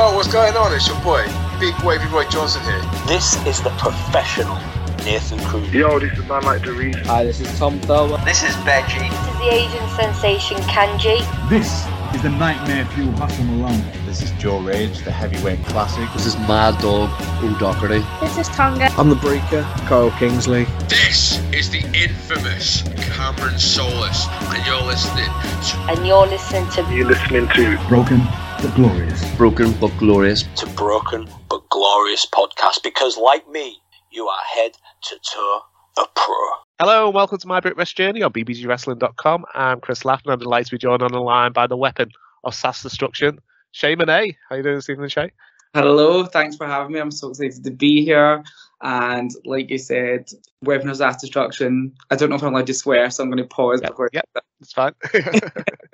Yo, what's going on? It's your boy, Big Wavy Roy Johnson here. This is the professional Nathan Cruz. Yo, this is man like Doris. Hi, this is Tom Thurber. This is Benji. This is the Asian sensation Kanji. This is the Nightmare Fuel Hustle Malone. This is Joe Rage, the heavyweight classic. This is Mad Dog O'Doherty. This is Tonga. I'm the Breaker, Carl Kingsley. This is the infamous Cameron Solis, and you're listening to. And you're listening to. You're listening to Broken but Glorious. Broken but Glorious. To Broken but Glorious podcast because, like me, you are head to toe a pro. Hello and welcome to my Brit Rest Journey on bbgwrestling.com. I'm Chris Laffin. I'm delighted to be joined on the line by the weapon of sass destruction, Shay Monet. How you doing this evening, Shay? Hello, thanks for having me. I'm so excited to be here. And like you said, weapon of sass destruction. I don't know if I'm allowed to swear, so I'm going to pause Yep, before yep, that's fine.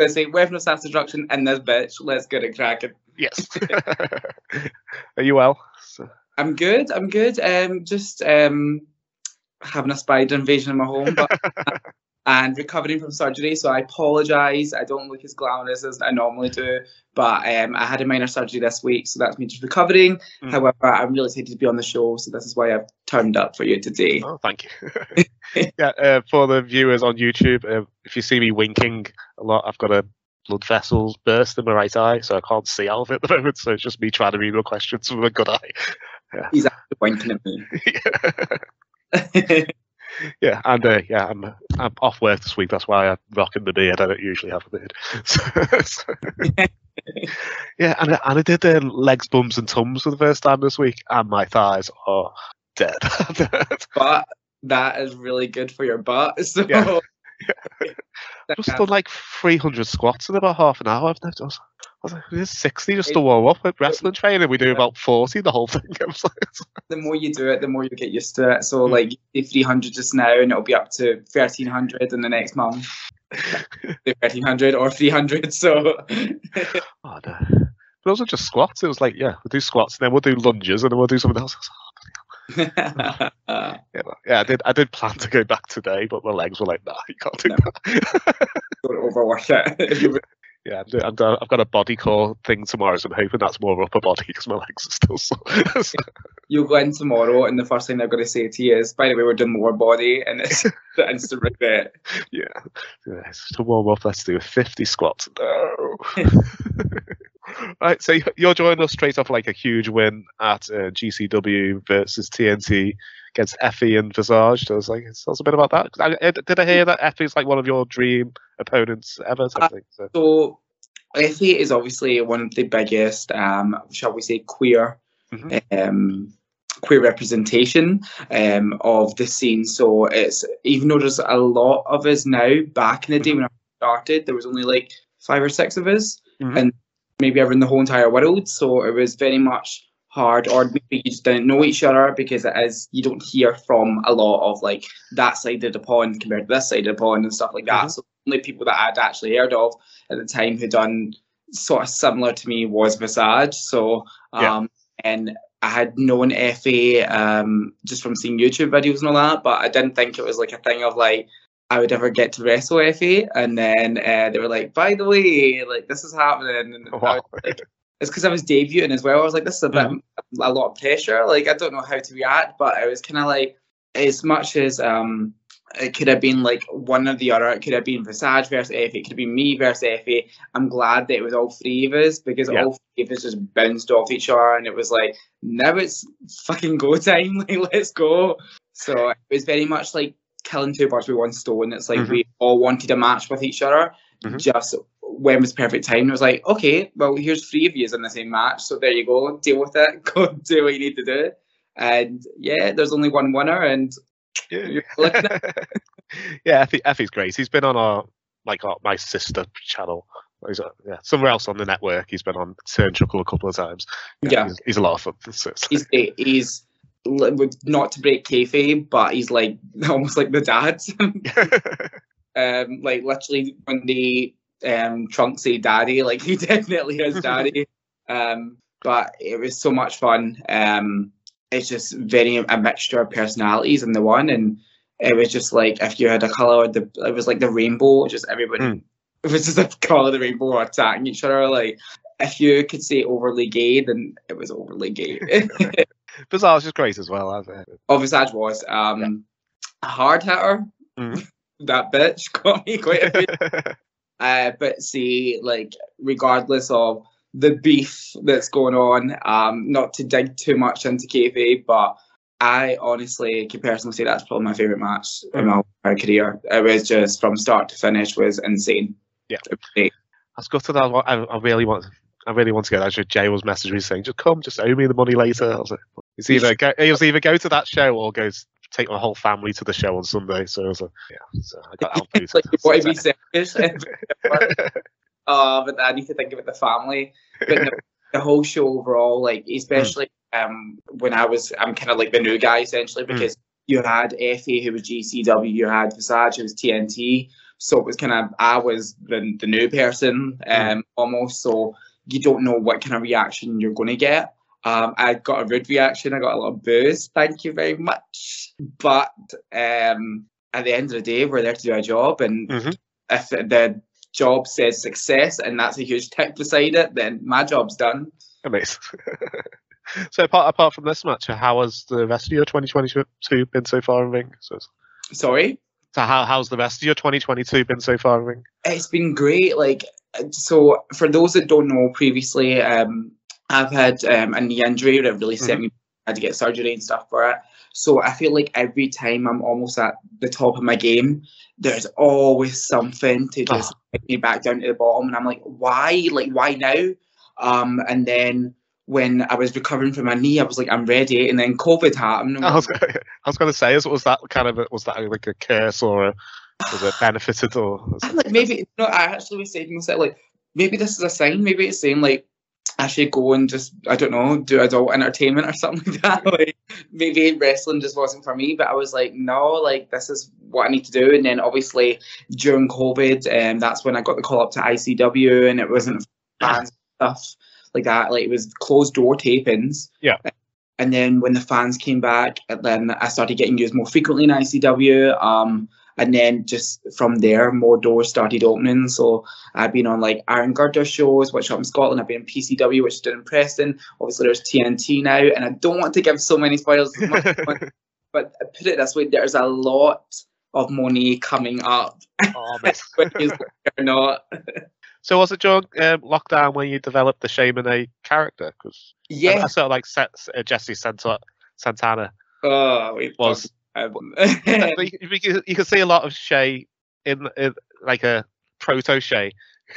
I say weapon of sass destruction and this bitch. Let's get it cracking. yes. Are you well? So- I'm good. I'm good. Um, just um, having a spider invasion in my home, but, and recovering from surgery. So I apologise. I don't look as glamorous as I normally do, but um, I had a minor surgery this week, so that's me just recovering. Mm. However, I'm really excited to be on the show, so this is why I've turned up for you today. Oh, thank you. yeah, uh, for the viewers on YouTube, uh, if you see me winking a lot, I've got a blood vessel burst in my right eye, so I can't see out of it at the moment. So it's just me trying to read your questions with a good eye. He's actually winking at me. yeah, and uh, yeah, I'm I'm off work this week. That's why I'm rocking the beard. I don't usually have a beard. So- so- yeah, and I- and I did the legs, bums, and tums for the first time this week, and my thighs are dead. but that is really good for your butt. So Yeah. Just done like 300 squats in about half an hour. I've never, I was, I was like, this 60 just to warm up at wrestling training. We do about 40 the whole thing. I was like, the more you do it, the more you get used to it. So Mm. like do 300 just now, and it'll be up to 1300 in the next month. 1300 or 300. So oh no. But those are just squats. It was like, yeah, we'll do squats, and then we'll do lunges, and then we'll do something else. I was like, yeah, Yeah, I did. I did plan to go back today, but my legs were like, "Nah, you can't do No. that." don't overwork it. Yeah, I'm, I'm, I've got a body core thing tomorrow, so I'm hoping that's more upper body because my legs are still sore. So, You'll go in tomorrow, and the first thing they're going to say to you is, "By the way, we're doing lower body," and it's the instant regret. yeah, yeah, to warm up, let's do 50 squats. No. Right, so you- you're joining us straight off like a huge win at uh, GCW versus TNT against Effy and Visage. So I was like, tell us a bit about that. I, I- did I hear that Effy's like one of your dream opponents ever? Something. So. So, Effy is obviously one of the biggest, um, shall we say, queer, Mhm. um, queer representation um, of the scene. So it's even though there's a lot of us now. Back in the day when I started, there was only like five or six of us, Mhm. and maybe around the whole entire world. So it was very much hard, or maybe you just didn't know each other because it is you don't hear from a lot of like that side of the pond compared to this side of the pond and stuff like that. Mhm. So only people that I'd actually heard of at the time who done sort of similar to me was Visage. So Yeah. um and I had known Effy um just from seeing YouTube videos and all that, but I didn't think it was like a thing of like I would ever get to wrestle Effy. And then uh, they were like, by the way, like this is happening. And Wow. was like, it's because I was debuting as well. I was like, this is a bit, a lot of pressure. Like, I don't know how to react, but I was kind of like, as much as um, it could have been like one or the other, it could have been Visage versus Effy, it could have been me versus Effy. I'm glad that it was all three of us because Yeah. all three of us just bounced off each other, and it was like, now it's fucking go time. Like, let's go. So it was very much like killing two birds with one stone. It's like Mhm. we all wanted a match with each other. Mhm. Just when was perfect time? It was like, okay, well, here's three of you in the same match, so there you go. Deal with it. Go do what you need to do. And yeah, there's only one winner, and Yeah, yeah Effy, Effy's great. He's been on our like our, my sister channel. He's, uh, yeah, somewhere else on the network. He's been on Turn Chuckle a couple of times. Yeah. he's, he's a lot of fun. So he's great. He's not to break kayfabe, but he's like almost like the dad. um, like literally when the um trunk say daddy, like he definitely is daddy. um, but it was so much fun. Um, it's just very a mixture of personalities in the one, and it was just like if you had a color, the it was like the rainbow. Just everybody, Mm. it was just a color of the rainbow attacking each other. Like if you could say overly gay, then it was overly gay. Is just great as well. I've, uh, oh, Visage was um, a hard hitter. Mm. that bitch got me quite a bit. Uh, but see, like, regardless of the beef that's going on, um, not to dig too much into kayfabe, but I honestly can personally say that's probably my favorite match in my entire career. It was just from start to finish was insane. Yeah. It was great. That's good to know. I, I really want. I really want to get that show. Jay was messaging me saying, "Just come, just owe me the money later." I was like, it's either go, it was either go to that show or go take my whole family to the show on Sunday. So I was like, yeah. So I got outvoted. like you want to be selfish, uh, but I need to think about the family. But no, the whole show overall, like especially um when I was, I'm kind of like the new guy essentially because you had Effy who was GCW, you had Visage who was TNT, so it was kind of I was the the new person um almost. So you don't know what kind of reaction you're going to get. Um, I got a rude reaction. I got a lot of booze. Thank you very much. But um, at the end of the day, we're there to do our job, and Mhm. if the job says success and that's a huge tick beside it, then my job's done. Amazing. so apart apart from this match, how has the rest of your 2022 been so far in ring? So, Sorry. so how how's the rest of your 2022 been so far in ring? It's been great. Like, so for those that don't know, previously, um, I've had um, a knee injury that really set me. I had to get surgery and stuff for it. So I feel like every time I'm almost at the top of my game, there's always something to just take me back down to the bottom, and I'm like, why? Like, why now? Um, and then when I was recovering from my knee, I was like, I'm ready. And then COVID happened. I was, I was going to say, is was that kind of a, was that like a curse or a, was it benefited or? like maybe no, I actually was saying myself like maybe this is a sign. Maybe it's saying like I should go and just I don't know do adult entertainment or something like that. Like maybe wrestling just wasn't for me. But I was like no, like this is what I need to do. And then obviously during COVID, um, that's when I got the call up to ICW, and it wasn't fans stuff like that. Like it was closed door tapings. Yeah. And then when the fans came back, and then I started getting used more frequently in ICW. Um, and then just from there, more doors started opening. So I've been on like Iron Girder shows, which up in Scotland. I've been in PCW, which is down in Preston. Obviously, there's TNT now, and I don't want to give so many spoilers. but put it this way, there's a lot of money coming up. Oh, mate. Which is or not. so was it during um, lockdown when you developed the Shay Monet character? Because I, Yeah. I sort of like set, uh, Jesse Santa, Santana. Oh. Was- um, But you, you, can- you can see a lot of Shay in, in like a proto Shay.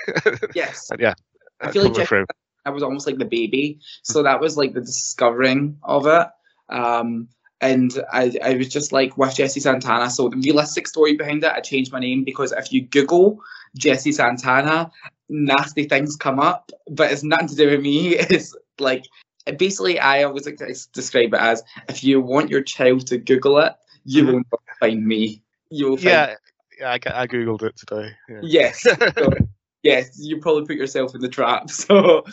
yes. yeah, I feel like coming Jeff- I was almost like the baby. So that was like the discovering of it. Um, and I, I was just like with Jesse Santana. So the realistic story behind it, I changed my name because if you Google Jesse Santana, nasty things come up, but it's nothing to do with me. It's like basically I always like to describe it as if you want your child to Google it, you will not find me. You will find Yeah, yeah. I, I googled it today. Yeah. Yes. So, yes, you probably put yourself in the trap. So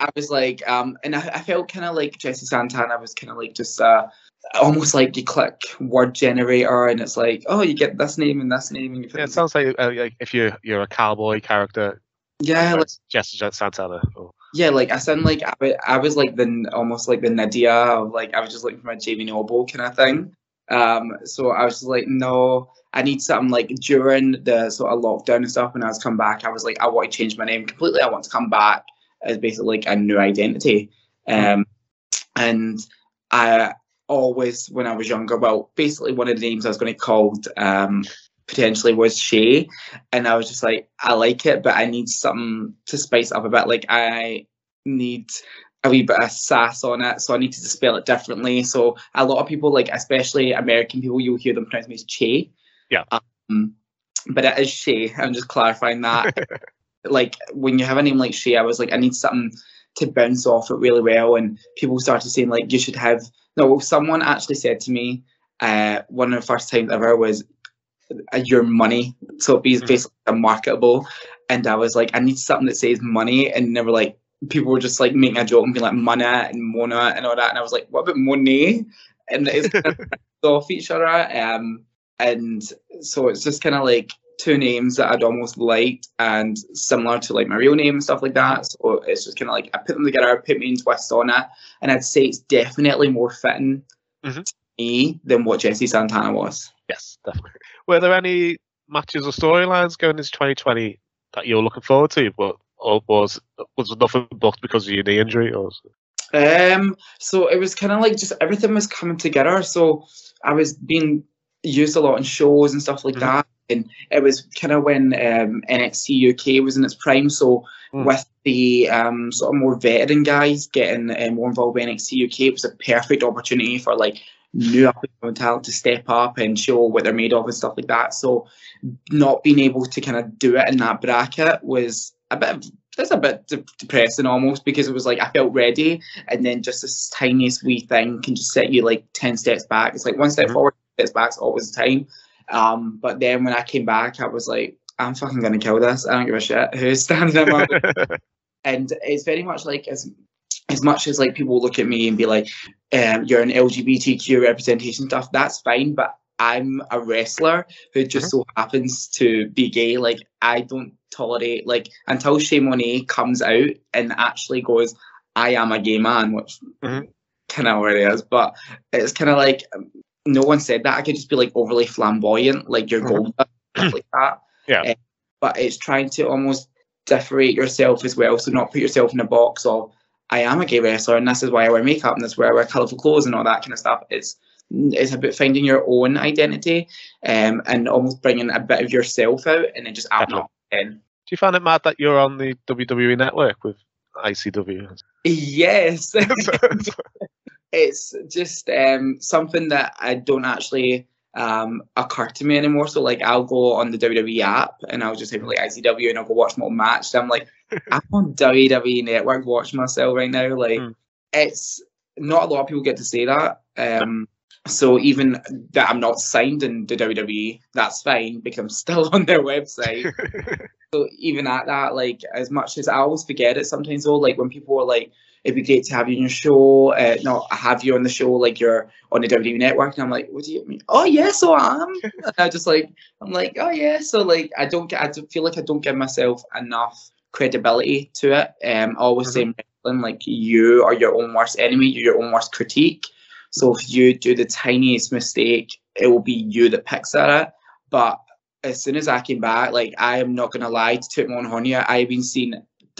I was like, um, and I, I felt kind of like Jesse Santana was kind of like just uh, almost like you click word generator and it's like, oh, you get this name and this name. And you put Yeah, it sounds like, uh, like if you're you're a cowboy character, yeah, like, Jesse Santana. Or, yeah, like I sound like I, I was like the almost like the Nadia of like I was just looking for my Jamie Noble kind of thing. Um, so I was like, no, I need something like during the sort of lockdown and stuff. When I was come back, I was like, I want to change my name completely. I want to come back as basically like a new identity. Um, and I always, when I was younger, well, basically one of the names I was going to called um, potentially was Shay, and I was just like, I like it, but I need something to spice it up a bit. Like I need a wee bit of sass on it, so I needed to spell it differently. So a lot of people, like especially American people, you'll hear them pronounce me as Che. Yeah. Um, but it is Shay. I'm just clarifying that. like when you have a name like Shay, I was like, I need something to bounce off it really well. And people started saying like you should have no, someone actually said to me, uh, one of the first times ever was uh, your money. So it'd be Mhm. basically a marketable. And I was like, I need something that says money. And they were like, people were just like making a joke and being like Mona and Mona and all that. And I was like, what about Monet? And it's kind of off each other. Um, and so it's just kind of like two names that I'd almost liked and similar to like my real name and stuff like that. So it's just kind of like I put them together, put me in twist on it, and I'd say it's definitely more fitting Mhm. to me than what Jesse Santana was. Yes, definitely. Were there any matches or storylines going into 2020 that you're looking forward to, but or was was nothing booked because of your knee injury? Or was Um, so it was kind of like just everything was coming together. So I was being used a lot in shows and stuff like Mhm. that, and it was kind of when um, NXT UK was in its prime. So Mm. with the um, sort of more veteran guys getting uh, more involved with NXT UK, it was a perfect opportunity for like new up and coming talent to step up and show what they're made of and stuff like that. So not being able to kind of do it in that bracket was a bit. Of, that's a bit de- depressing almost because it was like I felt ready, and then just this tiniest wee thing can just set you like ten steps back. It's like one step Mhm. forward, steps back is always the time. Um, but then when I came back, I was like, I'm fucking gonna kill this. I don't give a shit who's standing in my and it's very much like as as much as like people look at me and be like, um, you're an LGBTQ representation stuff, that's fine, but I'm a wrestler who just so happens to be gay. Like I don't tolerate like until Shay Monet comes out and actually goes, I am a gay man, which Mhm. kind of where it is, but it's kind of like no one said that. I could just be like overly flamboyant, like you're Mhm. gold, like that. Yeah. Uh, but it's trying to almost differentiate yourself as well, so not put yourself in a box of I am a gay wrestler and this is why I wear makeup and this is why I wear colourful clothes and all that kind of stuff. It's it's about finding your own identity um, and almost bringing a bit of yourself out and then just adding up in. Do you find it mad that you're on the WWE network with ICW? Yes. it's just um, something that I don't actually um, occur to me anymore. So like I'll go on the WWE app and I'll just have like ICW and I'll go watch my match. So I'm like, I'm on WWE Network watching myself right now. Like Hmm. it's not a lot of people get to say that. Um, so even that I'm not signed in the WWE, that's fine because I'm still on their website. so even at that, like as much as I always forget it sometimes though, like when people are like, it'd be great to have you on your show, uh, not have you on the show like you're on the WWE network, and I'm like, what do you mean? Oh yeah, so I am. and I just like, I'm like, oh yeah, so like I don't get, I don't feel like I don't give myself enough credibility to it. Um, I always say in wrestling, like you are your own worst enemy, you're your own worst critique. So if you do the tiniest mistake, it will be you that picks at it. But as soon as I came back, like I am not gonna lie to toot my own horn here, I've been seeing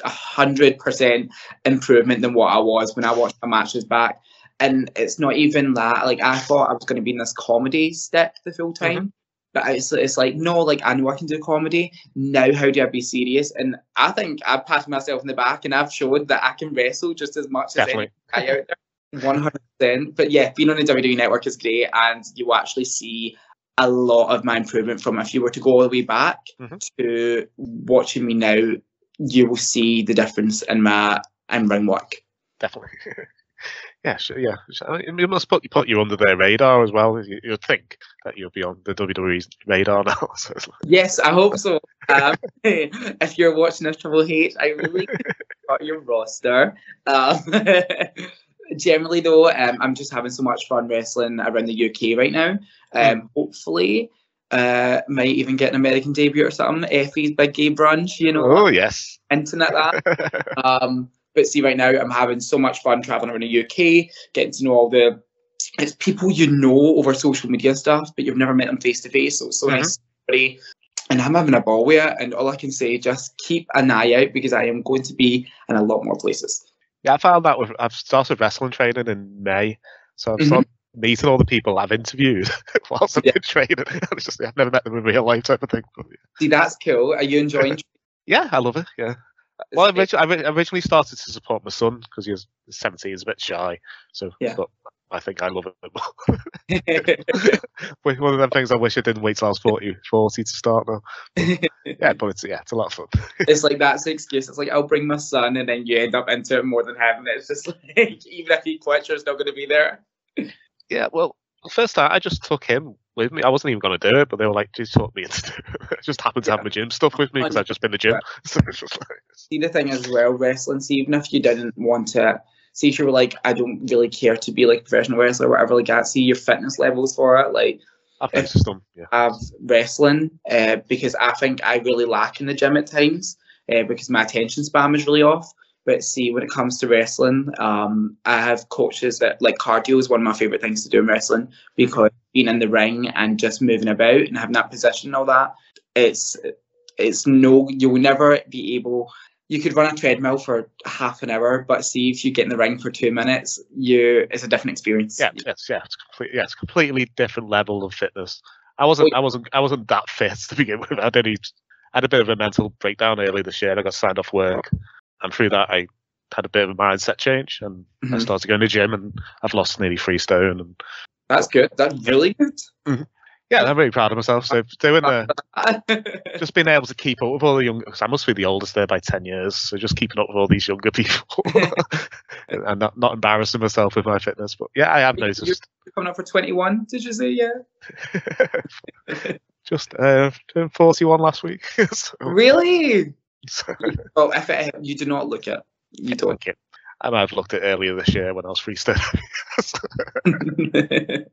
a hundred percent improvement than what I was when I watched my matches back. And it's not even that. Like I thought I was gonna be in this comedy stick the full mm-hmm. time. But it's, it's like, no, like I know I can do comedy. Now how do I be serious? And I think I've patted myself in the back and I've showed that I can wrestle just as much Definitely. as any guy out there. One hundred percent. But yeah, being on the WWE network is great and you actually see a lot of my improvement from if you were to go all the way back Mhm. to watching me now, you will see the difference in my in ring work. Definitely. yeah, sure, yeah. It must put, put you under their radar as well. You, you'd think that you'll be on the WWE's radar now. So like, Yes, I hope so. Um, if you're watching this Triple H, I really got your roster. Um, generally, though, um, I'm just having so much fun wrestling around the UK right now. Um, hopefully, uh, might even get an American debut or something. Effy's big gay brunch, you know, oh, yes. internet that. Um, but see, right now I'm having so much fun traveling around the UK, getting to know all the it's people you know over social media stuff, but you've never met them face to face. So it's so Mhm. nice. And I'm having a ball with it. And all I can say, just keep an eye out because I am going to be in a lot more places. Yeah, I found that with I've started wrestling training in May, so I've Mhm. started meeting all the people I've interviewed whilst I've Yeah. been training. It's just I've never met them in real life type of thing. But, yeah. See, that's cool. Are you enjoying? yeah, I love it. Yeah. Well, originally, I originally started to support my son because he was 17, he's a bit shy. So, Yeah. but I think I love it. But One of them things I wish I didn't wait till I was 40, 40 to start now. But, yeah, but it's yeah, it's a lot of fun. it's like that's the excuse. It's like I'll bring my son, and then you end up into it more than having it. It's just like even if he quits, you're still going to be there. Yeah, well, first time I just took him with me. I wasn't even going to do it, but they were like, just took me into it. I just happened to have my gym stuff with me because I'd just been to the gym. So it's just like, see the thing as well, wrestling. See, even if you didn't want to, see if you were like, I don't really care to be like a professional wrestler or whatever like that. See your fitness levels for it. Like I've them. Yeah. have wrestling uh, because I think I really lack in the gym at times uh, because my attention span is really off. But see, when it comes to wrestling, um, I have coaches that like cardio is one of my favorite things to do in wrestling because being in the ring and just moving about and having that position and all that, it's it's no, you'll never be able. You could run a treadmill for half an hour, but see if you get in the ring for two minutes, you it's a different experience. Yeah, yes, yeah, it's yeah, it's completely different level of fitness. I wasn't, I wasn't, I wasn't that fit to begin with. I did, I had a bit of a mental breakdown early this year. I got signed off work, and through that, I had a bit of a mindset change, and I Mhm. started going to the gym, and I've lost nearly three stone. And That's good. That's really good. Yeah, I'm really proud of myself. So doing the, just being able to keep up with all the young, because I must be the oldest there by ten years. So just keeping up with all these younger people, and not not embarrassing myself with my fitness. But yeah, I have noticed. You're coming up for 21, did you say? Yeah. just uh, turned 41 last week. so, Really? so- if you do not look it, you don't. Okay. I might have looked at earlier this year when I was freestyle.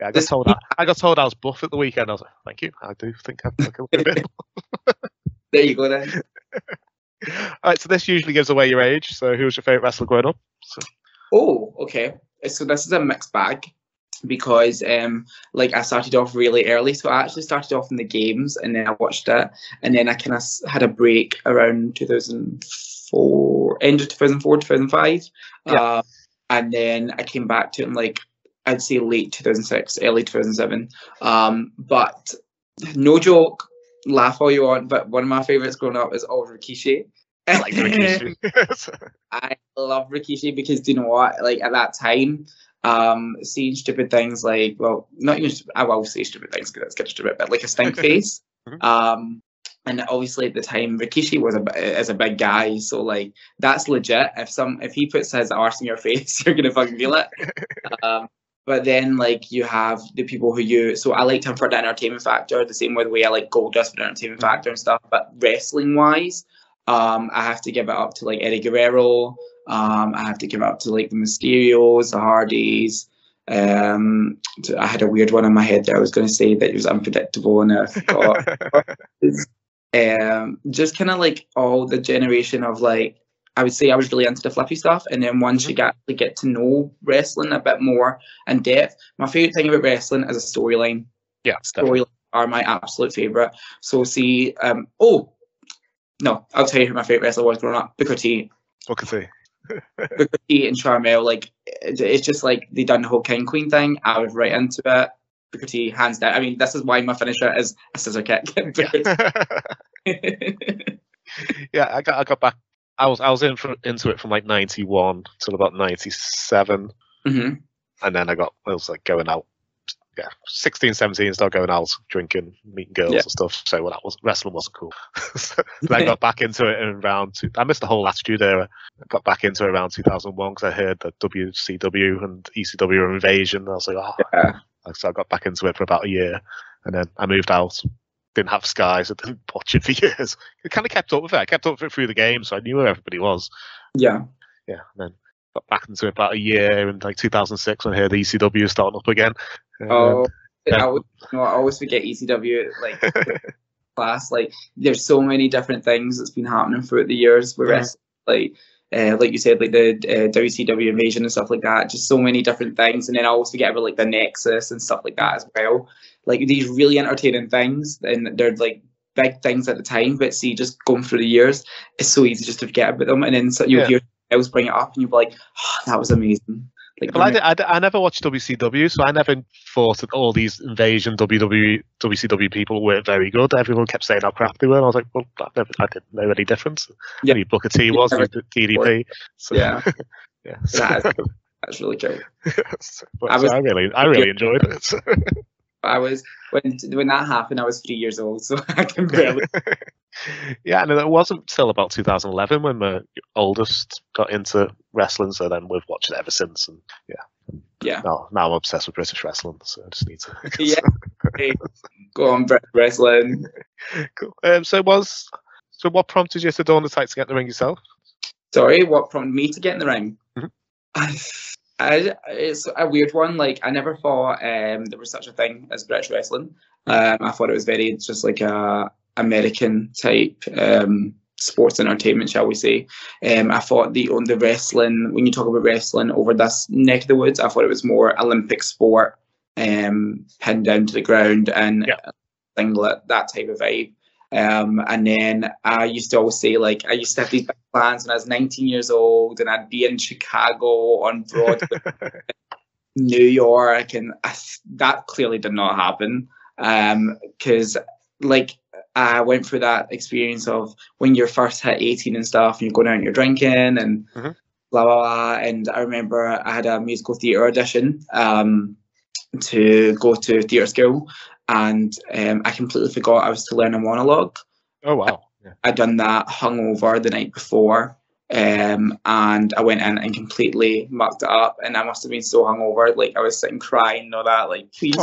yeah, I got told I, I got told I was buff at the weekend. I was like, thank you. I do think I look a little bit. there you go then. All right, so this usually gives away your age. So who was your favorite wrestler growing up? So, Oh, okay. So this is a mixed bag because um like I started off really early. So I actually started off in the games and then I watched it and then I kind of had a break around 2004, end of 2004, 2005. Yeah. Uh, and then I came back to it in like I'd say late 2006, early 2007. Um, but no joke, laugh all you want, but one of my favorites growing up is all Rikishi. I like Rikishi. I love Rikishi because do you know what? Like at that time, um, seeing stupid things like well, not even stu- I will say stupid things because that's kind of stupid, but like a stink face. And obviously at the time, Rikishi was a is a big guy, so like that's legit. If some if he puts his arse in your face, you're gonna fucking feel it. um, but then like you have the people who you so I liked him for the entertainment factor, the same way the way I like Goldust for the entertainment factor and stuff. But wrestling wise, um, I have to give it up to like Eddie Guerrero. Um, I have to give it up to like the Mysterios, the Hardys. Um, I had a weird one in my head that I was going to say that it was unpredictable, and I forgot. Um, just kind of like all the generation of like I would say I was really into the flippy stuff, and then once you get to get to know wrestling a bit more in depth, my favorite thing about wrestling is a storyline. yeah. Storylines are my absolute favorite. So see, um, oh no, I'll tell you who my favorite wrestler was growing up: Booker T. And see. Booker T and Sharmell, like it's just like they done the whole King Queen thing. I was right into it. Booker T, hands down. I mean, this is why my finisher is a scissor kick. yeah, I got I got back. I was I was in for, into it from like '91 till about '97, hmm and then I got I was like going out. Yeah, 16, 17, started going out, drinking, meeting girls Yeah. and stuff. So well, that was wrestling wasn't cool. so then I got back into it in around. Two, I missed the whole Attitude era. I got back into it around 2001 because I heard that WCW and ECW were invasion. I was like, oh, Yeah. So I got back into it for about a year, and then I moved out. Didn't have Sky, so didn't watch it for years. I kind of kept up with it. I kept up with it through the game, so I knew where everybody was. Yeah. Yeah, and then got back into it about a year in like 2006 when I heard the ECW starting up again. Oh, yeah. I, always, you know, I always forget ECW like class. Like, there's so many different things that's been happening throughout the years with Yeah. wrestling. Like, uh, like you said, like the uh, WCW invasion and stuff like that. Just so many different things, and then I always forget about like the Nexus and stuff like that as well. Like these really entertaining things, and they're like big things at the time. But see, just going through the years, it's so easy just to forget about them, and then so you'll Yeah. hear else bring it up, and you'll be like, oh, "That was amazing." Like, Well, I, did, I, did- I never watched WCW, so I never thought that all these invasion WWE, WCW people were very good. Everyone kept saying how crap they were. And I was like, well, I, never, I didn't know any difference. Yeah. Booker T was, Yeah. DDP. So, Yeah. yeah. That that's really. So- but, I was- I really, I really enjoyed it. I was when when that happened. I was three years old, so I can barely. yeah, and it wasn't until about 2011 when my oldest got into wrestling. So then we've watched it ever since, and yeah, Yeah. Now, now I'm obsessed with British wrestling, so I just need to. Yeah. Hey, go on, wrestling. cool. Um, so was so what prompted you to don the tights to get in the ring yourself? Sorry, what prompted me to get in the ring? Mhm. I, I, it's a weird one. Like I never thought um, there was such a thing as British wrestling. Um, I thought it was very just like a American type um, sports entertainment, shall we say? Um, I thought the on the wrestling when you talk about wrestling over this neck of the woods, I thought it was more Olympic sport, um, pinned down to the ground and Yeah. thing like that type of vibe. Um, and then I used to always say like I used to have these plans when I was 19 years old, and I'd be in Chicago on Broadway, New York, and I, that clearly did not happen. Because like I went through that experience of when you're first hit 18 and stuff, and you're going out and you're drinking and Mhm. blah blah blah. And I remember I had a musical theatre audition um, to go to theatre school, and um, I completely forgot I was to learn a monologue. Oh wow. Yeah. I'd done that hungover the night before, um, and I went in and completely mucked it up. And I must have been so hungover, like I was sitting crying and all that, like please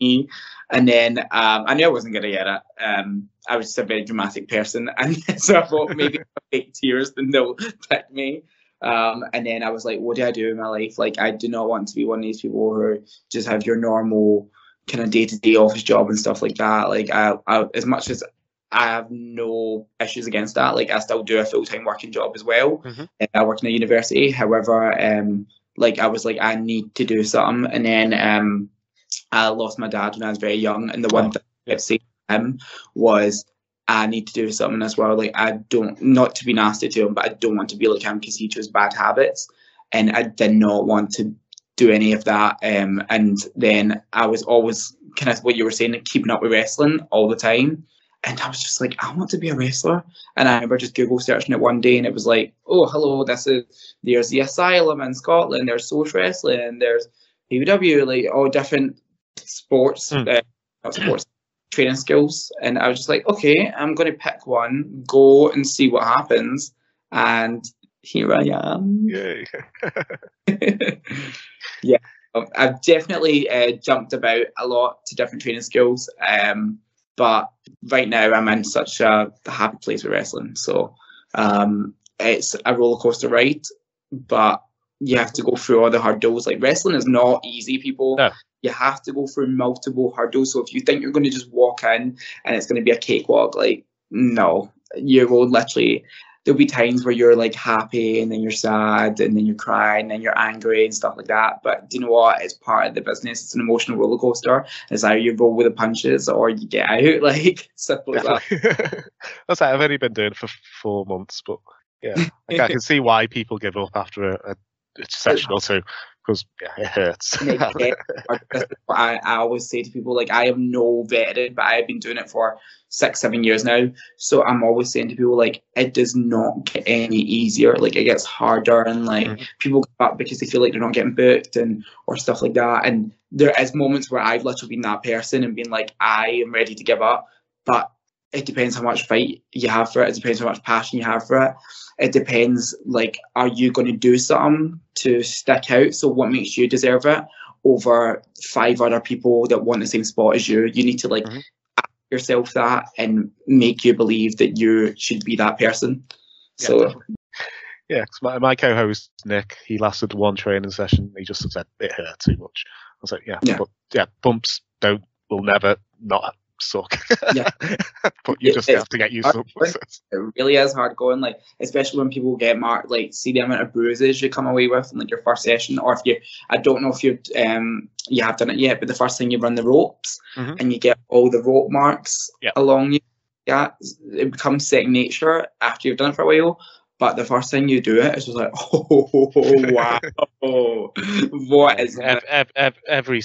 me. And then um, I knew I wasn't going to get it. Um, I was just a very dramatic person, and so I thought maybe fake tears, then they'll pick me. Um, and then I was like, what do I do in my life? Like, I do not want to be one of these people who just have your normal kind of day to day office job and stuff like that. Like, I, I, as much as I have no issues against that, like, I still do a full time working job as well. Mhm. And I work in a university. However, um, like, I was like, I need to do something. And then um, I lost my dad when I was very young. And the one Oh, thing say to him was, I need to do something as well. Like I don't, not to be nasty to him, but I don't want to be like him because he chose bad habits, and I did not want to do any of that. Um, and then I was always kind of what you were saying, keeping up with wrestling all the time. And I was just like, I want to be a wrestler. And I remember just Google searching it one day, and it was like, oh, hello, this is there's the Asylum in Scotland, there's Social Wrestling, there's PWW, like all different sports, Hmm. uh, not sports, training skills. And I was just like, okay, I'm going to pick one, go and see what happens. And here I am. Yay. yeah, I've definitely uh, jumped about a lot to different training skills. Um, but right now I'm in such a happy place with wrestling. So um, it's a roller coaster ride, but you have to go through all the hurdles. Like wrestling is not easy, people. No. You have to go through multiple hurdles. So if you think you're going to just walk in and it's going to be a cakewalk, like no, you will literally. There'll be times where you're like happy and then you're sad and then you're crying and then you're angry and stuff like that. But do you know what? It's part of the business. It's an emotional roller coaster. It's either you roll with the punches or you get out. Like simple as that. That's like, I've only been doing it for four months, but yeah, like, I can see why people give up after a, a, a session or two because yeah, it hurts. And it gets hard. This is what I, I always say to people like I am no veteran, but I've been doing it for six, seven years now. So I'm always saying to people like it does not get any easier. Like it gets harder and like Mhm. people give up because they feel like they're not getting booked and or stuff like that. And there is moments where I've literally been that person and been like, I am ready to give up. But it depends how much fight you have for it. It depends how much passion you have for it. It depends, like, are you going to do something to stick out? So, what makes you deserve it over five other people that want the same spot as you? You need to, like, Mhm. ask yourself that and make you believe that you should be that person. Yeah, So, definitely. Yeah, 'cause my, my co-host Nick, he lasted one training session. He just said it hurt too much. I was like, yeah, Yeah. but yeah, bumps don't will never not suck. Yeah. but you It- just have to get used to it. it really is hard going like especially when people get marked like see the amount of bruises you come away with in like your first session or if you i don't know if you um you have done it yet but the first thing you run the ropes Mhm. and you get all the rope marks Yeah. along you yeah it becomes second nature after you've done it for a while but the first thing you do it it's just like oh wow what is Ev- ev- ev- every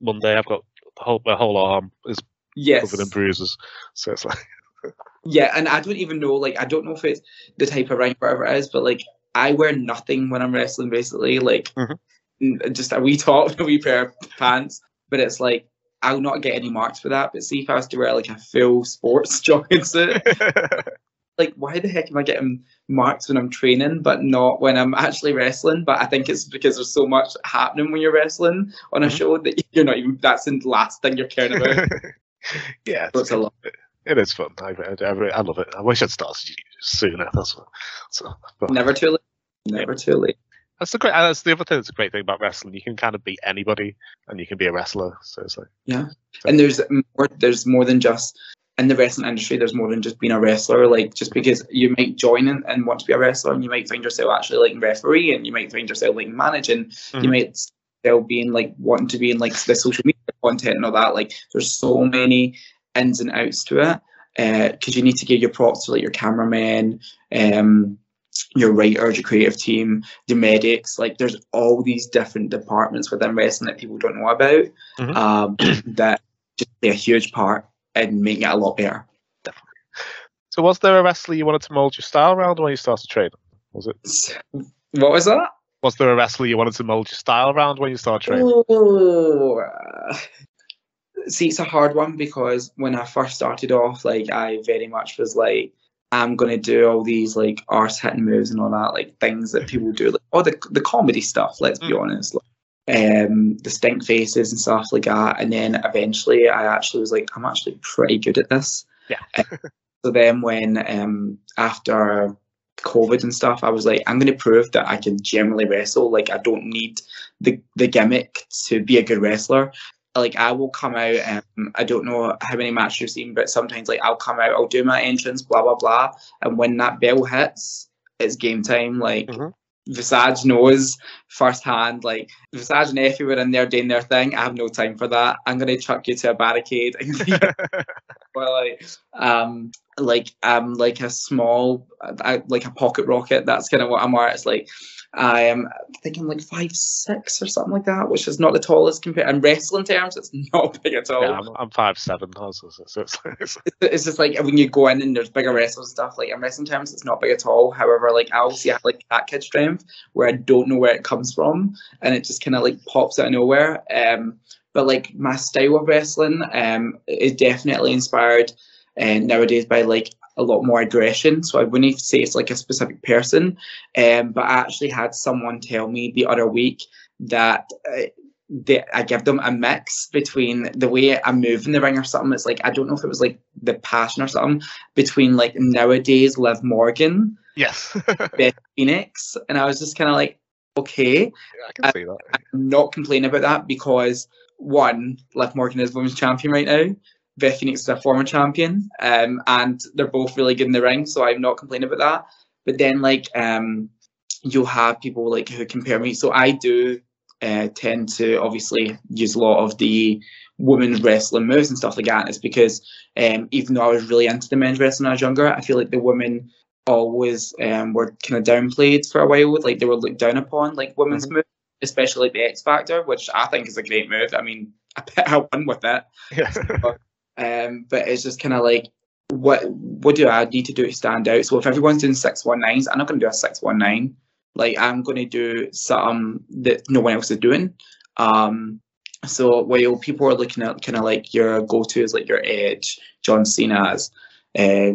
Monday I've got the whole my whole arm is yes covered in bruises. So it's like Yeah, and I don't even know, like, I don't know if it's the type of ring, whatever it is, but like, I wear nothing when I'm wrestling, basically. Like, Mhm. just a wee top, a wee pair of pants. But it's like, I'll not get any marks for that. But see, if I was to wear like a full sports jogging suit, like, why the heck am I getting marks when I'm training, but not when I'm actually wrestling? But I think it's because there's so much happening when you're wrestling on a Mhm. show that you're not even, that's the last thing you're caring about. yeah, So it's a lot. it is fun. I, I, I love it. I wish I'd started sooner. That's what. So, but Never too late. Never too late. That's the great. That's the other thing. That's a great thing about wrestling. You can kind of beat anybody, and you can be a wrestler. So it's like Yeah, and there's more. There's more than just in the wrestling industry. There's more than just being a wrestler. Like just because you might join and, and want to be a wrestler, and you might find yourself actually like referee, and you might find yourself like managing. You Mhm. Being like wanting to be in like the social media content and all that. Like there's so many ins and outs to it. Because you need to give your props to like your cameraman, um, your writers, your creative team, the medics. Like there's all these different departments within wrestling that people don't know about Mhm. um, that just play a huge part in making it a lot better. So was there a wrestler you wanted to mold your style around when you started training? Was it? What was that? Was there a wrestler you wanted to mold your style around when you started training? Oh, uh, see, it's a hard one because when I first started off, like I very much was like, I'm gonna do all these like arse hitting moves and all that, like things that people do, like all the the comedy stuff. Let's be Mm. honest, like, um, the stink faces and stuff like that. And then eventually, I actually was like, I'm actually pretty good at this. Yeah. so then, when um after COVID and stuff, I was like, I'm going to prove that I can generally wrestle. Like, I don't need the the gimmick to be a good wrestler. Like, I will come out. Um, I don't know how many matches you've seen, but sometimes like I'll come out, I'll do my entrance, blah blah blah, and when that bell hits, it's game time. Like. Mhm. Visage knows firsthand, like Visage and Effy were in there doing their thing. I have no time for that. I'm gonna chuck you to a barricade well, like um like um like a small uh, like a pocket rocket that's kind of what i'm at it's like i am thinking like five six or something like that which is not the tallest compared in wrestling terms it's not big at all yeah, I'm, I'm five seven. So, it's, it's, it's just like when you go in and there's bigger wrestlers and stuff like in wrestling terms it's not big at all however like i obviously have like that kid strength where i don't know where it comes from and it just kind of like pops out of nowhere um but like my style of wrestling um is definitely inspired uh, nowadays by like a lot more aggression so i wouldn't say it's like a specific person um but i actually had someone tell me the other week that uh, they, I give them a mix between the way I move in the ring or something. It's like I don't know if it was like the passion or something between like nowadays Liv Morgan, yes, Beth Phoenix, and I was just kind of like, okay, I can see that. I'm not complaining about that because one, Liv Morgan is women's champion right now. Beth Phoenix is a former champion, um, and they're both really good in the ring, so I'm not complaining about that. But then, like, um, you'll have people like who compare me. So I do uh, tend to obviously use a lot of the women's wrestling moves and stuff like that. It's because um, even though I was really into the men's wrestling when I was younger, I feel like the women always um, were kind of downplayed for a while. Like they were looked down upon, like women's moves, especially like the X Factor, which I think is a great move. I mean, I bet I won with it. Yeah. Um, but it's just kind of like, what what do I need to do to stand out? So if everyone's doing six one nines, I'm not going to do a six one nine. Like I'm going to do something that no one else is doing. Um, so while people are looking at kind of like your go tos, like your Edge, John Cena's, uh,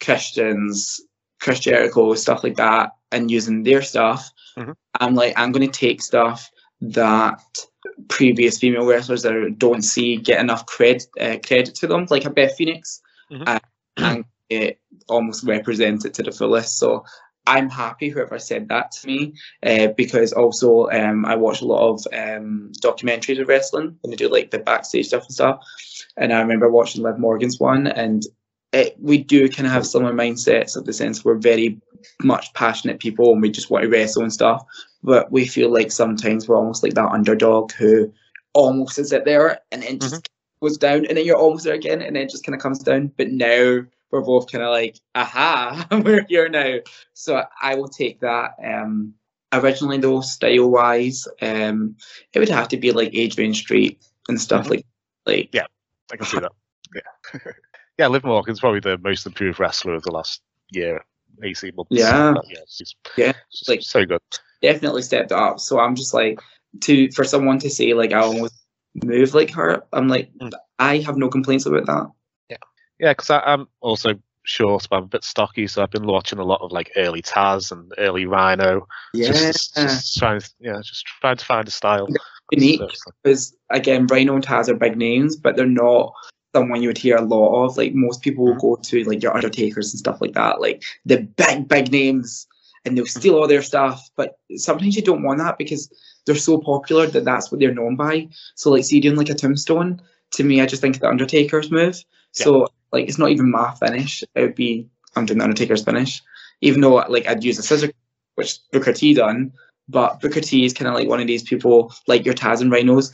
Christians, Chris Jericho, stuff like that, and using their stuff, Mhm. I'm like I'm going to take stuff that previous female wrestlers that don't see get enough cred, uh, credit to them, like a Beth Phoenix, Mhm. uh, and it almost represents it to the fullest. So I'm happy whoever said that to me, uh, because also um, I watch a lot of um, documentaries of wrestling when they do like the backstage stuff and stuff. And I remember watching Liv Morgan's one, and it, we do kind of have similar mindsets of the sense we're very much passionate people and we just want to wrestle and stuff. But we feel like sometimes we're almost like that underdog who almost is it there and then just goes down, and then you're almost there again, and then it just kind of comes down. But now we're both kind of like, aha, we're here now. So I will take that. Um, originally though, style wise, um, it would have to be like Adrian Street and stuff Mhm. like like Yeah. I can see that. Yeah. yeah, Liv Morgan's probably the most improved wrestler of the last year, 18 months. Yeah. yeah she's, Yeah, she's like- so good. definitely stepped up. So I'm just like to for someone to say like I almost move like her. I'm like Mm. I have no complaints about that. Yeah, Yeah, because I'm also short, but I'm a bit stocky, so I've been watching a lot of like early Taz and early Rhino. Just, just trying, to, yeah, just trying to find a style. unique So like- because again, Rhino and Taz are big names, but they're not someone you would hear a lot of. Like most people will mm-hmm. go to like your Undertakers and stuff like that, like the big big names. and they'll steal all their stuff. But sometimes you don't want that because they're so popular that that's what they're known by. So like, see, doing like a tombstone to me, I just think the Undertaker's move. So like, it's not even my finish. It would be I'm doing the Undertaker's finish, even though like I'd use a scissor, which Booker T done. But Booker T is kind of like one of these people, like your Taz and Rhinos.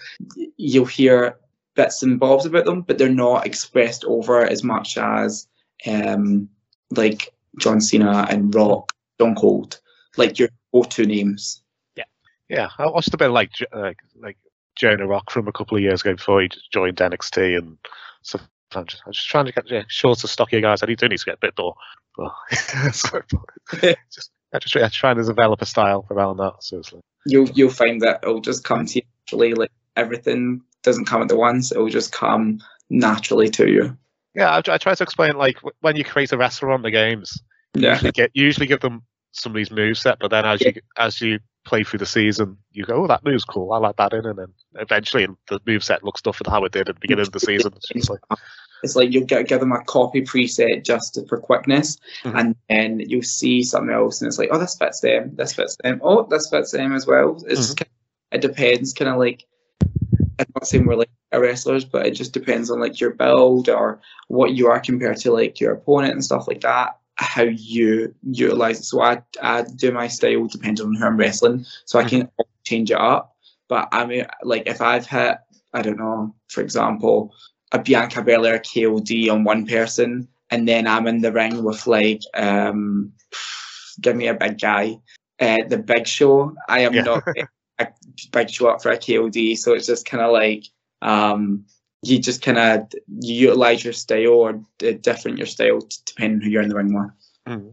You'll hear bits and bobs about them, but they're not expressed over as much as um, like John Cena and Rock, Stone Cold, like your go-to names. Yeah, yeah. I watched a bit like like like Jonah Rock from a couple of years ago before he joined NXT and stuff. I'm just, I'm just trying to get yeah, shorter, stockier guys. I need to need to get a bit more. But, so, just I just yeah, trying to develop a style around that. Seriously, You'll you'll find that it'll just come to you naturally. Like everything doesn't come at the once; it'll just come naturally to you. yeah, I, I try to explain like when you create a wrestler on the games, Yeah. usually get usually give them somebody's move set, but then as you as you play through the season, you go, oh, that move's cool. I like that in, and then eventually the move set looks stuff with how it did at the beginning of the season. It's like, It's like you'll get, give them a copy preset just for quickness, Mhm. and then you'll see something else, and it's like, oh, this fits them, this fits them, oh, this fits them as well. It's kind it depends, kind of like I'm not saying we're like wrestlers, but it just depends on like your build or what you are compared to like your opponent and stuff like that. How you utilize it. So I I do my style depending on who I'm wrestling, so I can change it up. But I mean, like if I've hit, I don't know, for example, a Bianca Belair KOD on one person, and then I'm in the ring with like, um, give me a big guy, uh, the Big Show. I am Yeah. not a Big Show up for a KOD, so it's just kind of like, um, you just kind of you utilize your style or d- different your style depending who you're in the ring with. mm.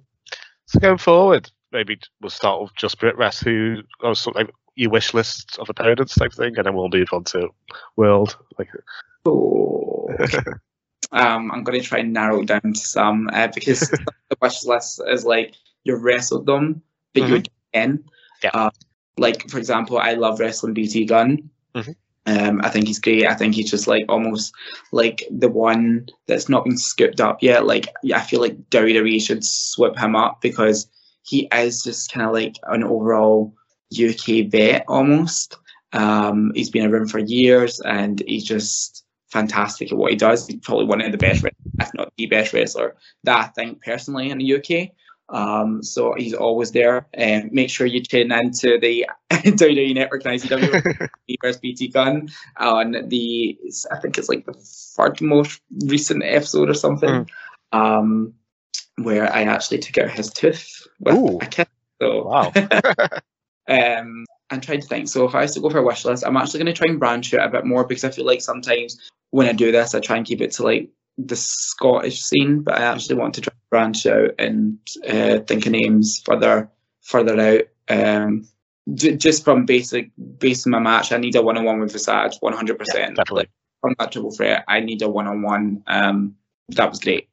so going forward, maybe we'll start with just Brit Wres, who or sort of like your wish list of opponents type thing, and then we'll move on to World. Like, Oh. um, I'm going to try and narrow it down to some uh, because the wish list is like you wrestled them, but you Mhm. again. Yeah. Uh, like for example, I love wrestling BT Gunn. Mhm. Um, I think he's great. I think he's just like almost like the one that's not been scooped up yet. Like I feel like WWE should swoop him up because he is just kind of like an overall UK vet almost. Um, he's been around for years and he's just fantastic at what he does. He's probably one of the best, if not the best wrestler that I think personally in the UK. Um, so he's always there. And make sure you tune into the WWE Network and ICW versus BT Gunn on the I think it's like the third most recent episode or something. Um, where I actually took out his tooth with Ooh. a kiss. So wow. um, I'm trying to think. So if I was to go for a wish list, I'm actually going to try and branch out a bit more because I feel like sometimes when I do this, I try and keep it to like the Scottish scene, but I actually want to try and branch out and uh, think of names further further out. Um, j- just from basic based on my match, I need a one on one with Visage, 100. percent definitely. From that triple threat, I need a one on one. Um, that was great.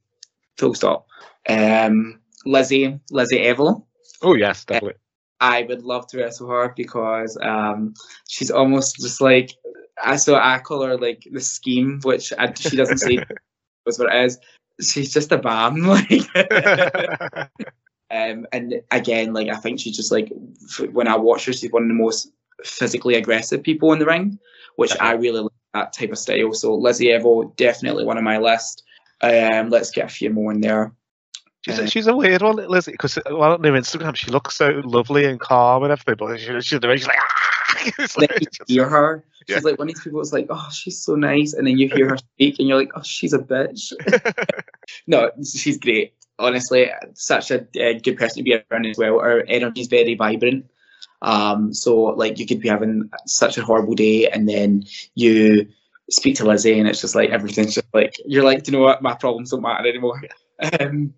Full stop. Um, Lizzie, Lizzie Evo. Oh yes, definitely. I would love to wrestle her because um, she's almost just like I so I call her like the scheme, which I, she doesn't say was what it is. She's just a bam, like. um, and again, like I think she's just like f- when I watch her, she's one of the most physically aggressive people in the ring, which I really like that type of style. So Lizzie Evo definitely one of my list. Um, let's get a few more in there. She's, Uh, a, she's a weird one, Lizzie, because well, on her Instagram she looks so lovely and calm and everything, but she, she's she's like, "Ah!" It's like- you hear her. She's Yeah. like one of these people that's like, oh, she's so nice, and then you hear her speak, and you're like, oh, she's a bitch. no, she's great. Honestly, such a, uh good person to be around as well. Her energy is very vibrant. Um, so like you could be having such a horrible day, and then you speak to Lizzie, and it's just like everything's just like you're like, "Do you know what, my problems don't matter anymore. Um,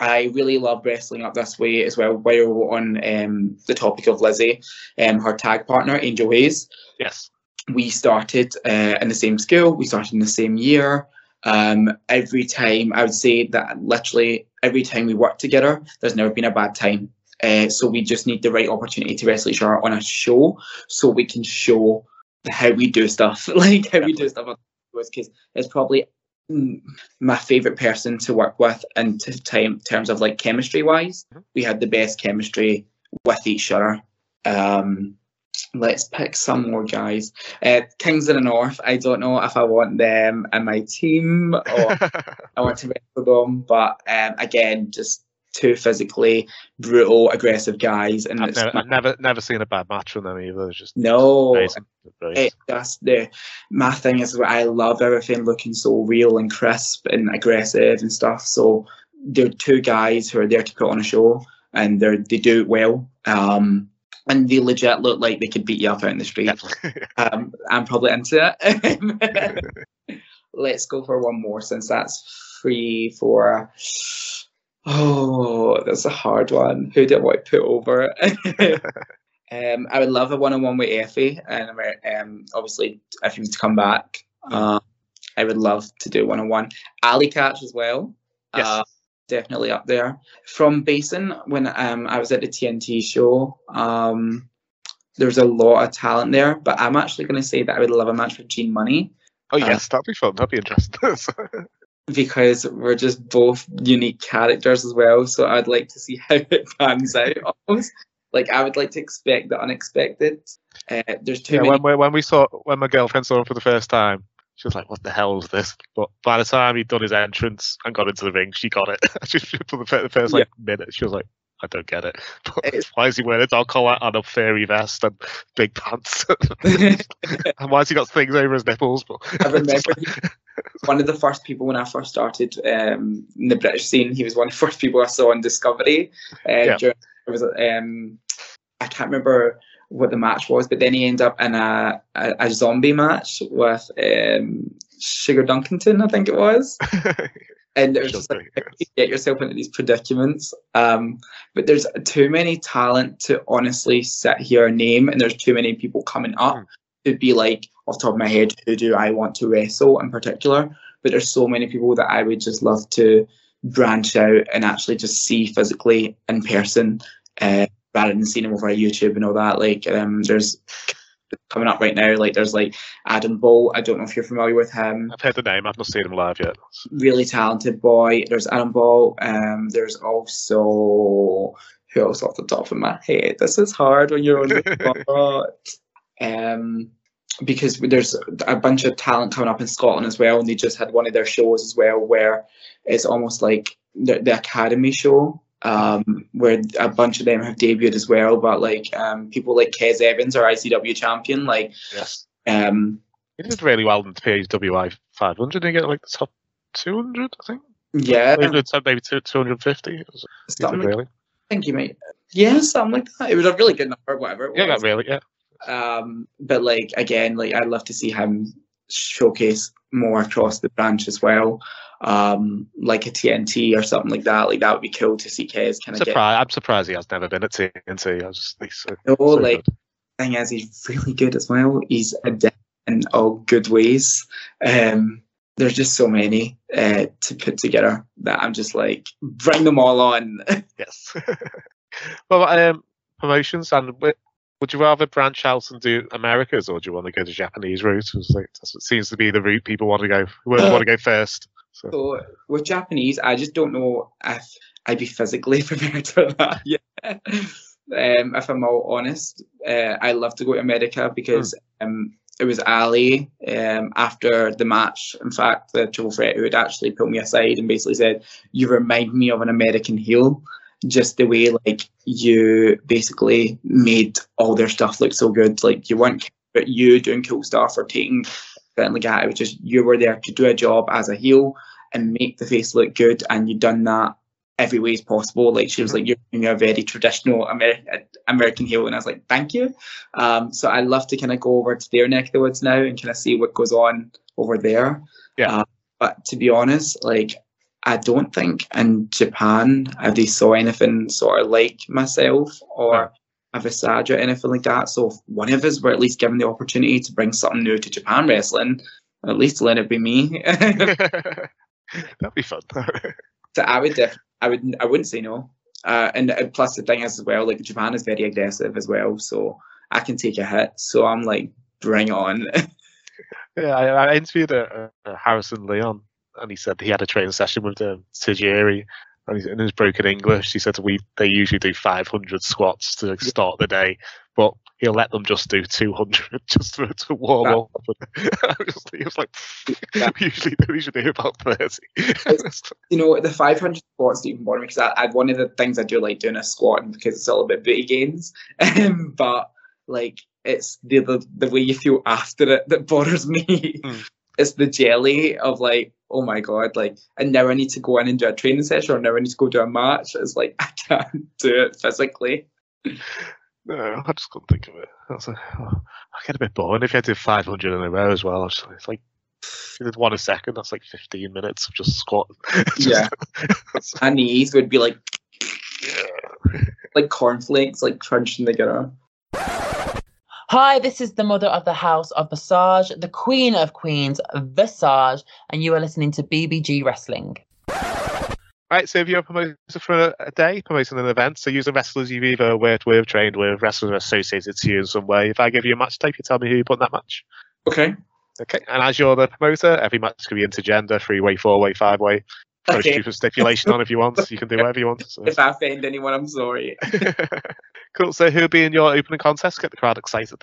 I really love wrestling up this way as well. While we're on um, the topic of Lizzie, um, her tag partner Angel Hayes yes. We started uh, in the same school. We started in the same year. Um, every time, I would say that literally every time we worked together, there's never been a bad time. Uh, so we just need the right opportunity to wrestle each other on a show, so we can show how we do stuff, like how we do stuff. Because it's probably mm, my favorite person to work with in t- time, terms of like chemistry wise. We had the best chemistry with each other. Um, let's pick some more guys. Uh, Kings of the North. I don't know if I want them in my team or I want to wrestle them, but um, again, just two physically brutal, aggressive guys. And I've never, I've never, never seen a bad match from them either. It's just no. Brilliant. it just the my thing is I love everything looking so real and crisp and aggressive and stuff. So they're two guys who are there to put on a show and they they do it well. Um, and they legit look like they could beat you up out in the street. Um, I'm probably into it. Let's go for one more since that's free for. Oh, that's a hard one. Who do I want to put over? um, I would love a one-on-one with Effy, and um, obviously if he was to come back, um, I would love to do one-on-one. Allie Katch as well. Yes. Uh, definitely up there. From Basin, when um, I was at the TNT show, um, there's a lot of talent there, but I'm actually going to say that I would love a match with Gene Munny Oh yes, that'd be fun. That'd be interesting. because we're just both unique characters as well. So I'd like to see how it pans out. Almost. Like I would like to expect the unexpected. Uh, there's too yeah, many. when, we- when we saw when my girlfriend saw him for the first time, she was like, "What the hell is this?" But by the time he'd done his entrance and got into the ring, she got it. she, for the, first like minute, she was like, "I don't get it. But why is he wearing a dog collar and a fairy vest and big pants? and why has he got things over his nipples?" But I remember one of the first people when I first started um, in the British scene. He was one of the first people I saw on Discovery. Uh, Yeah. during, it was um, I can't remember what the match was, but then he ended up in a, a, a zombie match with um, Sugar Dunkerton, I think it was. And it was just like you get yourself into these predicaments. Um, but there's too many talent to honestly sit here and name, and there's too many people coming up to be like off the top of my head, who do I want to wrestle in particular? But there's so many people that I would just love to branch out and actually just see physically in person, uh, rather than seeing them over YouTube and all that. Like um, there's coming up right now. Like there's like Adam Bolt. I don't know if you're familiar with him I've heard the name. I've not seen him live yet. really talented boy. There's Adam Ball. Um, there's also who else off the top of my head? This is hard when you're on the spot. Um, because there's a bunch of talent coming up in Scotland as well, and they just had one of their shows as well where it's almost like the, the academy show. Um, where a bunch of them have debuted as well, but like um, people like Kez Evans, our ICW champion, like Yes, um, he did really well in the PWI 500. Did he get like the top 200? I think. yeah, Maybe maybe 250. It was- he did something like really. I think you might. Yeah, something like that. It was a really good number, whatever. It Yeah, was. not really. Yeah. Um, but like again, like I'd love to see him showcase more across the branch as well. Um, like a TNT or something like that. Like that would be cool to see Kez kind of get. I'm surprised he has never been at TNT. I was just, so, No, so like good. thing is, he's really good as well. He's adept in all good ways. Um, there's just so many uh, to put together that I'm just like bring them all on. Yes. well, um, promotions and would you rather branch out and do Americas or do you want to go the Japanese route? It's like, that's what seems to be the route people want to go. Who want Uh, to go first. So, So with Japanese, I just don't know if I'd be physically prepared for that. Yeah. Um, if I'm all honest, uh, I love to go to America because um, it was Allie um, after the match. In fact, the triple threat who had actually put me aside and basically said, "You remind me of an American heel." Just the way like you basically made all their stuff look so good. Like you weren't but you doing cool stuff or taking anything like. It was just you were there to do a job as a heel and make the face look good, and you'd done that every way as possible. Like she was like, "You're doing a very traditional Amer- American heel," and I was like, "Thank you." Um, so I love to kind of go over to their neck of the woods now and kind of see what goes on over there. Yeah. Uh, but to be honest, like I don't think in Japan have they saw anything sort of like myself or a Visage or anything like that. So if one of us were at least given the opportunity to bring something new to Japan wrestling, at least let it be me. That'd be fun. So I would, def- I would, I wouldn't say no. Uh, and uh, plus the thing is as well, like Japan is very aggressive as well, so I can take a hit. So I'm like, bring on. yeah, I, I interviewed uh, uh, Harrison Leon and he said he had a training session with um, Tajiri, and he's- in his broken English, he said we they usually do 500 squats to start the day, but he'll let them just do 200 just to, to warm up. I was, he was like, That- usually we should do about 30. You know, the 500 squats don't even bother me because I, I, one of the things I do like doing is squatting because it's all about booty gains. Um, but like, it's the, the the way you feel after it that bothers me. Hmm. It's the jelly of like, oh my god, like, and now I need to go in and do a training session, or now I need to go do a match. It's like I can't do it physically. No, I just couldn't think of it. I, was like, oh, I get a bit bored if you had to do 500 in a row as well. It's like, if you did one a second, that's like 15 minutes of just squatting. Just- Yeah. My knees would be like, like cornflakes, like crunching together. Hi, this is the mother of the house of Visage, the queen of queens, Visage, and you are listening to BBG Wrestling. Right, so if you're a promoter for a, a day, promoting an event, so using wrestlers you've either worked with, trained with, wrestlers associated to you in some way. If I give you a match tape, you tell me who you put in that match. Okay. Okay, and as you're the promoter, every match can be intergender, three way, four way, five way. Throw Okay. stupid stipulation on if you want. You can do whatever you want. So. If I offend anyone, I'm sorry. cool. So who'll be in your opening contest? Get the crowd excited.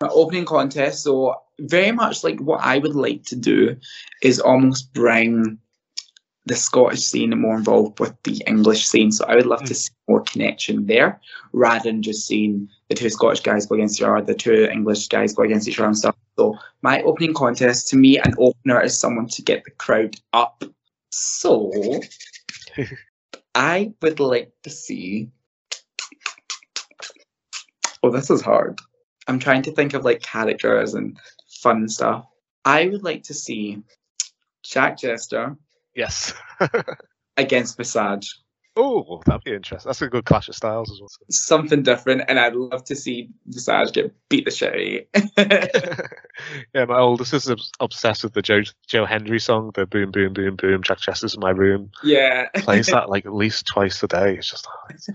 My opening contest. So very much like what I would like to do is almost bring the Scottish scene more involved with the English scene. So I would love to hmm. see more connection there rather than just seeing the two Scottish guys go against each other, the two English guys go against each other and stuff. So my opening contest, to me, an opener is someone to get the crowd up. So I would like to see. Oh, this is hard. I'm trying to think of like characters and fun stuff. I would like to see Jack Jester Yes. against Visage. Oh, that'd be interesting. That's a good clash of styles as well. Something different, and I'd love to see Visage get beat the shit yeah, my oldest is obsessed with the Joe Joe Hendry song, the boom boom boom boom. Jack Jester's in my room. yeah. Plays that like at least twice a day. It's just oh, it's,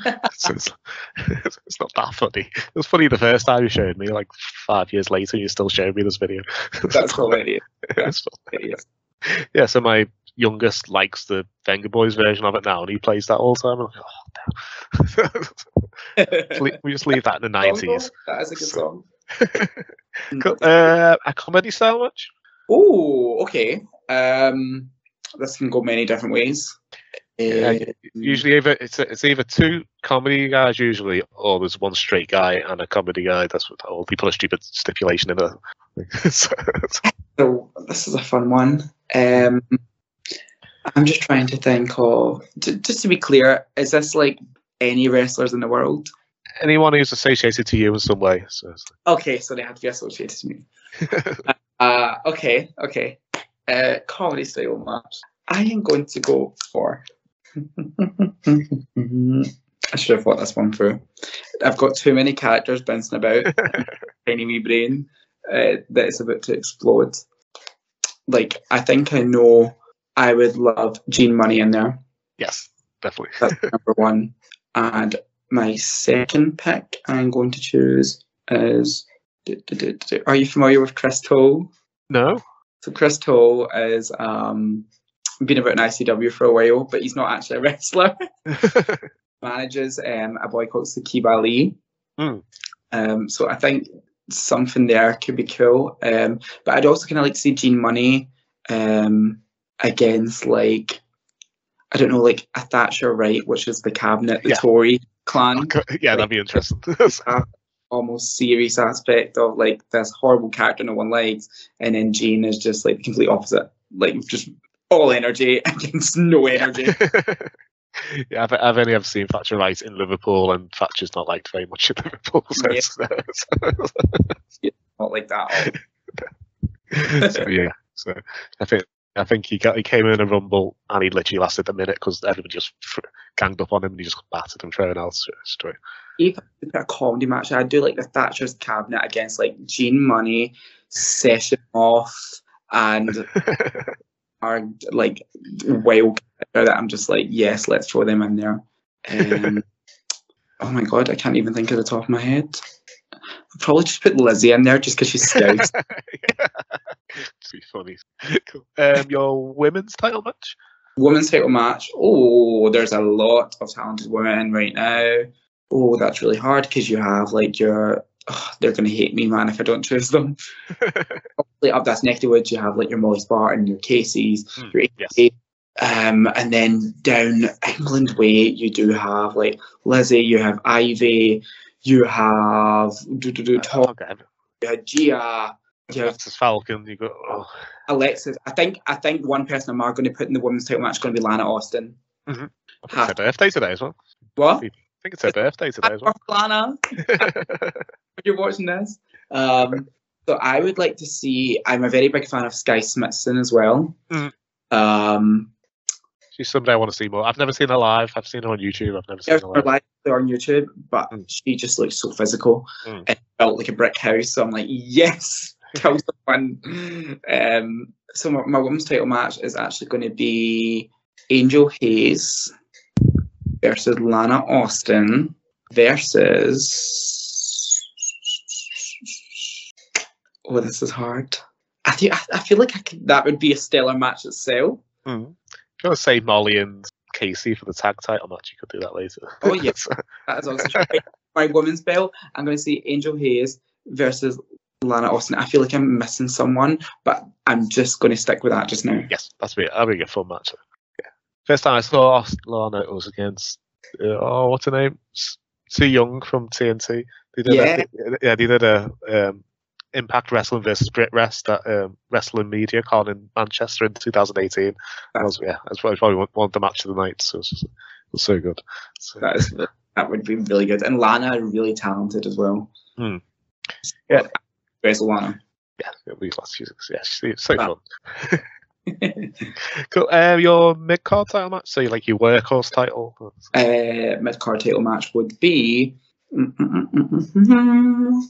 it's, it's, it's not that funny. It was funny the first time you showed me. Like five years later, you still showed me this video. That's hilarious. Fun. hilarious. yeah, so my youngest likes the Vengaboys version of it now, and he plays that all the time. I'm like, oh, no. We just leave that in the nineties. That is a good song. Uh, a comedy style much? Oh, okay. Um, this can go many different ways. Yeah, Uh, Usually, either it's it's either two comedy guys, usually, or there's one straight guy and a comedy guy. That's what or they put a stupid stipulation in it. So- So this is a fun one. Um, I'm just trying to think of. Just to be clear, is this like any wrestlers in the world? anyone who's associated to you in some way. So Okay, so they have to be associated to me. uh, okay, okay. Uh, comedy style match. I am going to go for. I should have thought this one through. I've got too many characters bouncing about, tiny wee brain uh, that is about to explode. Like, I think I know I would love Gene Munny in there. yes, definitely. That's number one. And my second pick I'm going to choose is. Are you familiar with Chris Toll? No. So Chris Toll is um, been about in ICW for a while, but he's not actually a wrestler. Manages um, a boy called Sakiba Lee. Hmm. Um, so I think something there could be cool. Um, but I'd also kind of like to see Gene Munny um, against like I don't know, like a Thatcher Right, which is the cabinet, the Yeah. Tory clan yeah, that'd be interesting. almost serious aspect of like this horrible character no one likes, and then Gene is just like the complete opposite, like just all energy against no energy. yeah, I've, I've only ever seen Thatcher Right in Liverpool, and Thatcher's not liked very much in Liverpool. So, Yeah. it's- Not like that. so, yeah, so I think I think he got he came in a rumble and he literally lasted a minute because everybody just ganged up on him and he just battered and thrown out straight-. If I put a comedy match, I'd do like the Thatcher's cabinet against like Gene Munny, Session Off, and are like wild that I'm just like, yes, let's throw them in there. Um, oh my god, I can't even think of the top of my head. Probably just put Lizzie in there just because she's. Just be funny. Cool. Um, your women's title match. Women's title match. Oh, there's a lot of talented women right now. Oh, that's really hard because you have like your. Oh, they're gonna hate me, man, if I don't choose them. Obviously, up that's neck woods, you have like your Molly Spartan, your Casey's, Mm, your yes. Um, and then down England way, you do have like Lizzie, you have Ivy, you have do, do, do, Tom, Okay. you have Gia, you have Falcon. You got. Oh. Alexis. I think I think one person I'm going to put in the women's title match is going to be Lana Austin. I think it's her birthday today as well. What? I think it's her birthday today as well. Lana, you're watching this. Um, so I would like to see. I'm a very big fan of Skye Smitson as well. Mhm. Um, She's somebody I want to see more. I've never seen her live. I've seen her on YouTube. I've never seen her live. live on YouTube, but Mm. she just looks so physical Mm. and felt like a brick house. So I'm like, yes, kill someone. Um, so my, my women's title match is actually going to be Angel Hayes versus Lana Austin versus. Oh, this is hard. I think I, I feel like I could, that would be a stellar match itself. Mm. If you want to say Molly and Casey for the tag title match, you could do that later. Oh, yeah. That is also true. My women's belt, I'm going to see Angel Hayes versus Lana Austin. I feel like I'm missing someone, but I'm just going to stick with that just now. yes, that's be that'll be a fun match. Yeah. First time I saw Lana it was against uh, oh what's her name? Su Yung from TNT. They did Yeah. a, yeah, they did a um, Impact Wrestling versus Brit Wres at um, Wrestling Media Con in Manchester in 2018. That was yeah, that's probably, probably one- one of the match of the night. So it was, it was so good. So, That is that would be really good. And Lana really talented as well. Hmm. Yeah. Where's Lana? yeah, be lots of yeah, she's so Wow. fun. Cool. Um, your mid card title match, so like your workhorse title. uh, mid card title match would be.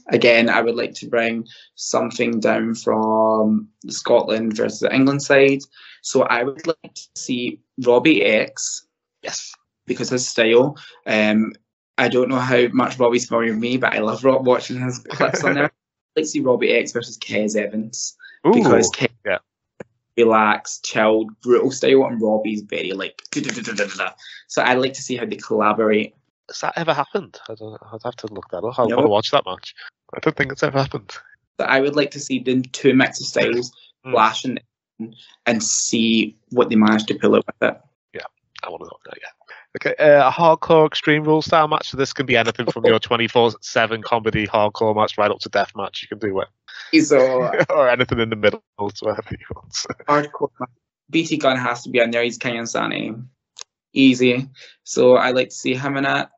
Again, I would like to bring something down from Scotland versus the England side. So I would like to see Robbie X Yes. because his style. Um, I don't know how much Robbie's familiar with me, but I love Rob watching his clips on there. I'd like to see Robbie X versus Kez Evans because Kez yeah. relaxed, chilled, brutal style, and Robbie's very like. So I'd like to see how they collaborate. Has that ever happened? I don't. I'd have to look that up. I No. want to watch that match. I don't think it's ever happened. So I would like to see the two mix of styles Mm. clash and and see what they manage to pull out with it. Yeah, I want to know that. Yeah. Okay. Uh, a hardcore extreme rules style match. So this can be anything from your 24/7 comedy hardcore match right up to death match. You can do it, So or anything in the middle. Whatever you want. hardcore. Match. BT Gunn has to be in there. He's King Insani. Easy. So I like to see him in it.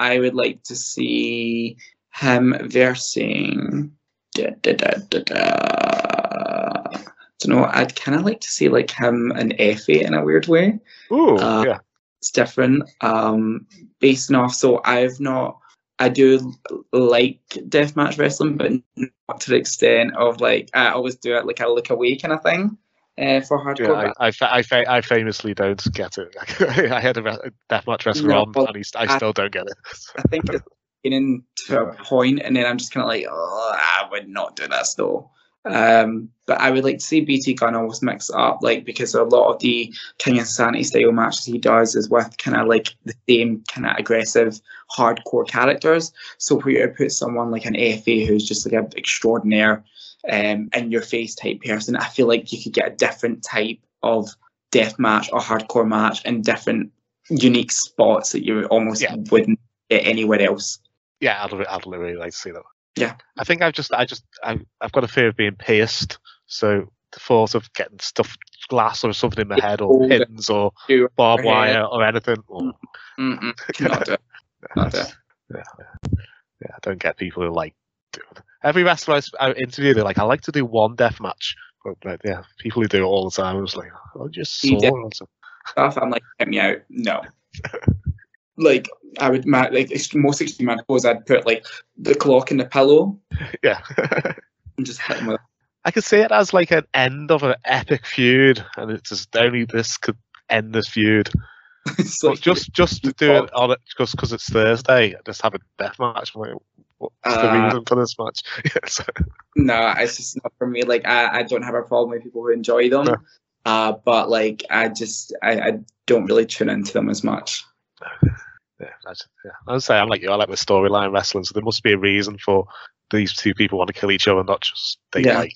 I would like to see him versing. Da, da, da, da, da. Don't know. I'd kind of like to see like him and Effy in a weird way. Ooh, Uh, yeah. It's different. Um, basing off. So I've not. I do like deathmatch wrestling, but not to the extent of like I always do it like a look away kind of thing. Uh, for hardcore. Yeah, I, I, fa- I, fa- I famously don't get it. I had a deathmatch wrestler No, on, and I still don't get it. I think it's getting to a point, and then I'm just kind of like, oh, I would not do this though. Um, but I would like to see BT Gunn almost mix up, like because a lot of the King of Sanity style matches he does is with kind of like the same kind of aggressive, hardcore characters. So if we were to put someone like an Effy who's just like an extraordinaire, um, in your face type person, I feel like you could get a different type of death match or hardcore match in different unique spots that you almost Yeah. wouldn't get anywhere else. Yeah, I'd, I'd really like to see that. Yeah. I think I've just, I just, I, I've got a fear of being pierced. So the thought of getting stuff, glass or something in my head, or pins, or barbed wire, or anything. or- Mm-mm, cannot do it. Not do it. yeah, yeah, I don't get people who like. Every wrestler I uh, interview, they're like, I like to do one death match. But, but yeah, people who do it all the time, I was like, oh, just You saw it. Stuff. I'm like, get me out. No. like I would, ma- like most extreme matches, I'd put like the clock in the pillow Yeah. and just hit him with. I could see it as like an end of an epic feud, and it's just only this could end this feud. so just just to do it on it just because it's Thursday, just have a death match. I'm like, What's the Uh, reason for this match? yes. no, it's just not for me. Like I, I don't have a problem with people who enjoy them. No. Uh, but like I just I, I don't really tune into them as much. Yeah, that's, yeah. I'd say I'm like you. I like the storyline wrestling, so there must be a reason for these two people want to kill each other, not just they Yeah. like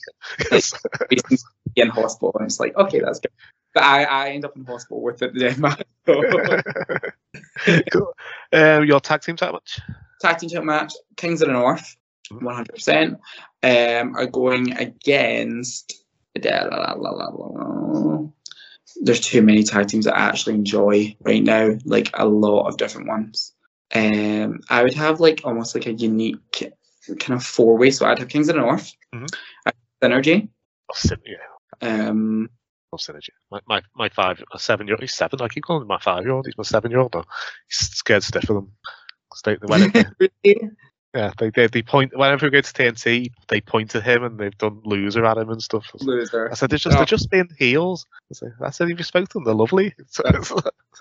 in hospital, and it's like okay, that's good. But I, I end up in hospital with it the match. So. cool. Um, your tag team title match? tag team match, Kings of the North, one hundred percent, um, are going against. There's too many tag teams that I actually enjoy right now, like a lot of different ones. Um, I would have like almost like a unique kind of four way. So I'd have Kings of the North, Mhm. Synergy, Oh, yeah, um, synergy. My, my my five, my seven year old, he's seven. I keep calling him my five year old. He's my seven year old now. He's scared stiff of them. They, when it, really? yeah, they, they they point whenever we go to TNT, they point at him and they've done loser at him and stuff. loser. I said they're just Oh. they're just being heels. I said, I said if you spoke to them, they're lovely.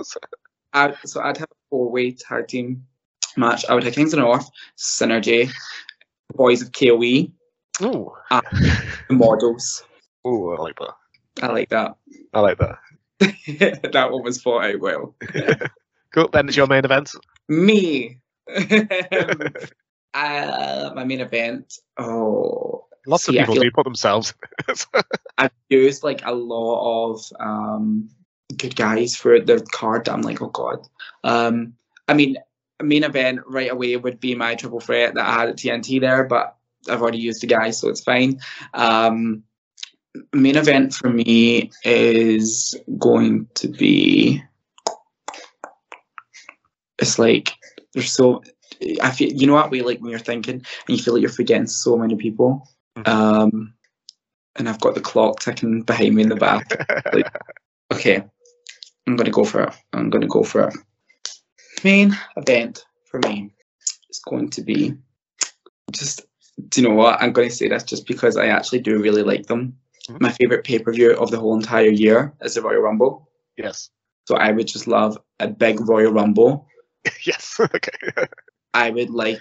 So, I, so I'd have a four way tag team match. I would have Kings of the North, Synergy, Boys of KOE, Ooh. Ah. the models. Ooh, I like that. I like that. I like that. that one was for out will. Cool. Then it's your main event. Me. uh, my main event. Oh, Lots See, of people feel- do put themselves. I've used like a lot of um, good guys for the card. that I'm like, oh god. Um, I mean, main event right away would be my triple threat that I had at TNT there, but I've already used the guy, so it's fine. Um, main event for me is going to be. It's like there's so. I feel you know what way like when you're thinking and you feel like you're forgetting so many people. Mhm. Um, and I've got the clock ticking behind me in the back. like, Okay, I'm gonna go for it. I'm gonna go for it. Main event for me is going to be just. Do you know what? I'm going to say this just because I actually do really like them. Mhm. My favorite pay per view of the whole entire year is the Royal Rumble. yes. So I would just love a big Royal Rumble. Yes. okay. I would like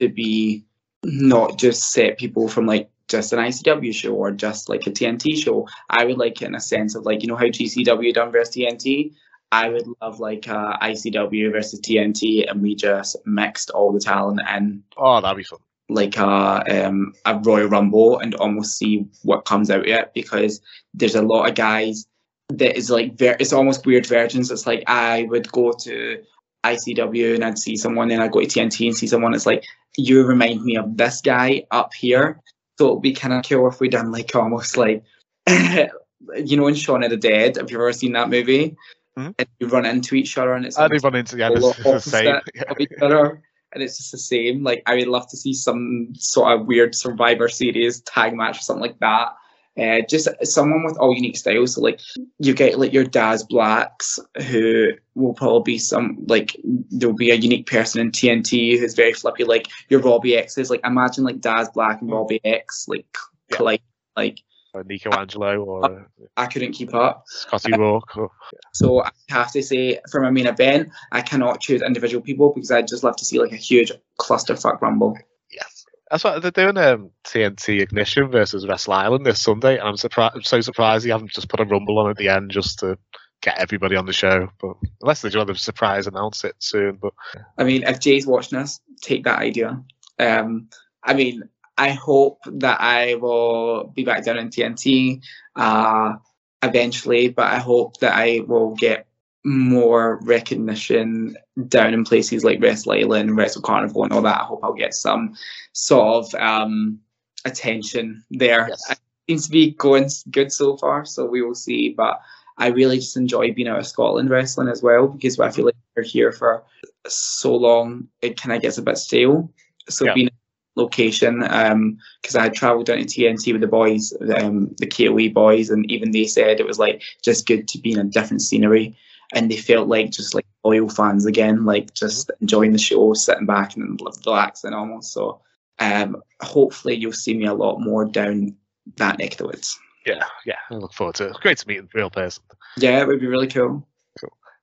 to be not just set people from like just an ICW show or just like a TNT show. I would like in a sense of like you know how GCW done versus TNT. I would love like uh, ICW versus TNT, and we just mixed all the talent in Oh, that'd be fun. Like a um, a Royal Rumble and almost see what comes out of it because there's a lot of guys that is like ver- it's almost weird versions. It's like I would go to ICW and I'd see someone, and I'd go to TNT and see someone. It's like you remind me of this guy up here. So it'd be kind of cool if we done like almost like you know in Shaun of the Dead. Have you ever seen that movie? Mhm. And you run into each other and it's I almost run into yeah, all it's, it's the same. Of each other, and it's just the same. Like I would love to see some sort of weird Survivor Series tag match or something like that. Uh, just someone with all unique styles. So like you get like your Daz Blacks, who will probably be some like there'll be a unique person in TNT who's very flippy. Like your Robbie X's. Like imagine like Daz Black and Robbie X like collide. Like Or Nico Angelo or I couldn't keep up. Scotty Rourke. Or, So I have to say, from my main event, I cannot choose individual people because I'd just love to see like a huge clusterfuck rumble. yes. That's what they're doing. Um, TNT Ignition versus Wrestle Island this Sunday, and I'm surprised. I'm so surprised you haven't just put a rumble on at the end just to get everybody on the show. But unless they do to surprise announce it soon. But I mean, if Jay's watching us, take that idea. Um, I mean, I hope that I will be back down in TNT uh, eventually, but I hope that I will get more recognition down in places like Wrestle Island, Wrestle Carnival, and all that. I hope I'll get some sort of um, attention there. Yes. It seems to be going good so far, so we will see. But I really just enjoy being out of Scotland wrestling as well because I feel like we're here for so long, it kind of gets a bit stale. So Yeah. being in location, because I travelled down to TNT with the boys, um, the KOE boys, and even they said it was like just good to be in a different scenery, and they felt like just like loyal fans again, like just enjoying the show, sitting back and relaxing almost. So um, hopefully you'll see me a lot more down that neck of the woods. yeah, yeah, I look forward to it. Great to meet a real person. Yeah, it would be really cool.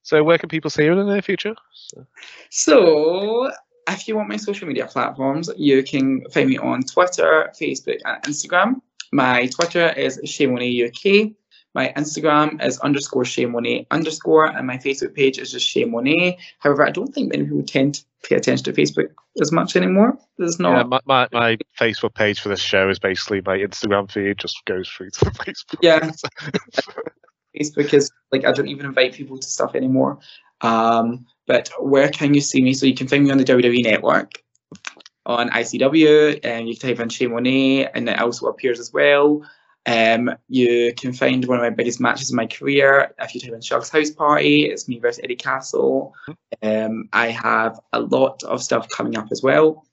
So where can people see you in the near future? So, So if you want my social media platforms, you can find me on Twitter, Facebook, and Instagram. My Twitter is Shamoney UK. My Instagram is underscore Shamoney underscore, and my Facebook page is just Shamoney. However, I don't think many people tend to pay attention to Facebook as much anymore. There's not. Yeah, my, my, my Facebook page for this show is basically my Instagram feed, just goes through to Facebook. Yeah. Facebook is like I don't even invite people to stuff anymore. Um, but where can you see me? So you can find me on the WWE Network on ICW, and you type in Shay Monet, and it also appears as well. Um, you can find one of my biggest matches in my career if you type in Shug's House Party. It's me versus Eddie Castle. Um, I have a lot of stuff coming up as well.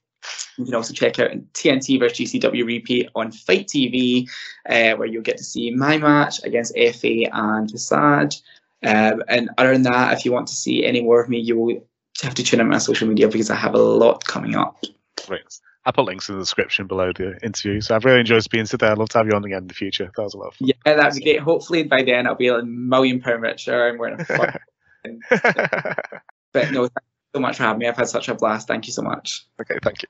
You can also check out TNT versus GCW repeat on FITE TV, uh, where you'll get to see my match against FA and Visage. Um, and other than that, if you want to see any more of me, you will have to tune in my social media because I have a lot coming up. Great. I'll put links in the description below the interview. So I've really enjoyed speaking to you. I'd love to have you on again in the future. That was a lot of fun. Yeah, that'd be great. Hopefully by then I'll be a million pound richer and wearing a fuck. but no, thank you so much for having me. I've had such a blast. Thank you so much. Okay, thank you.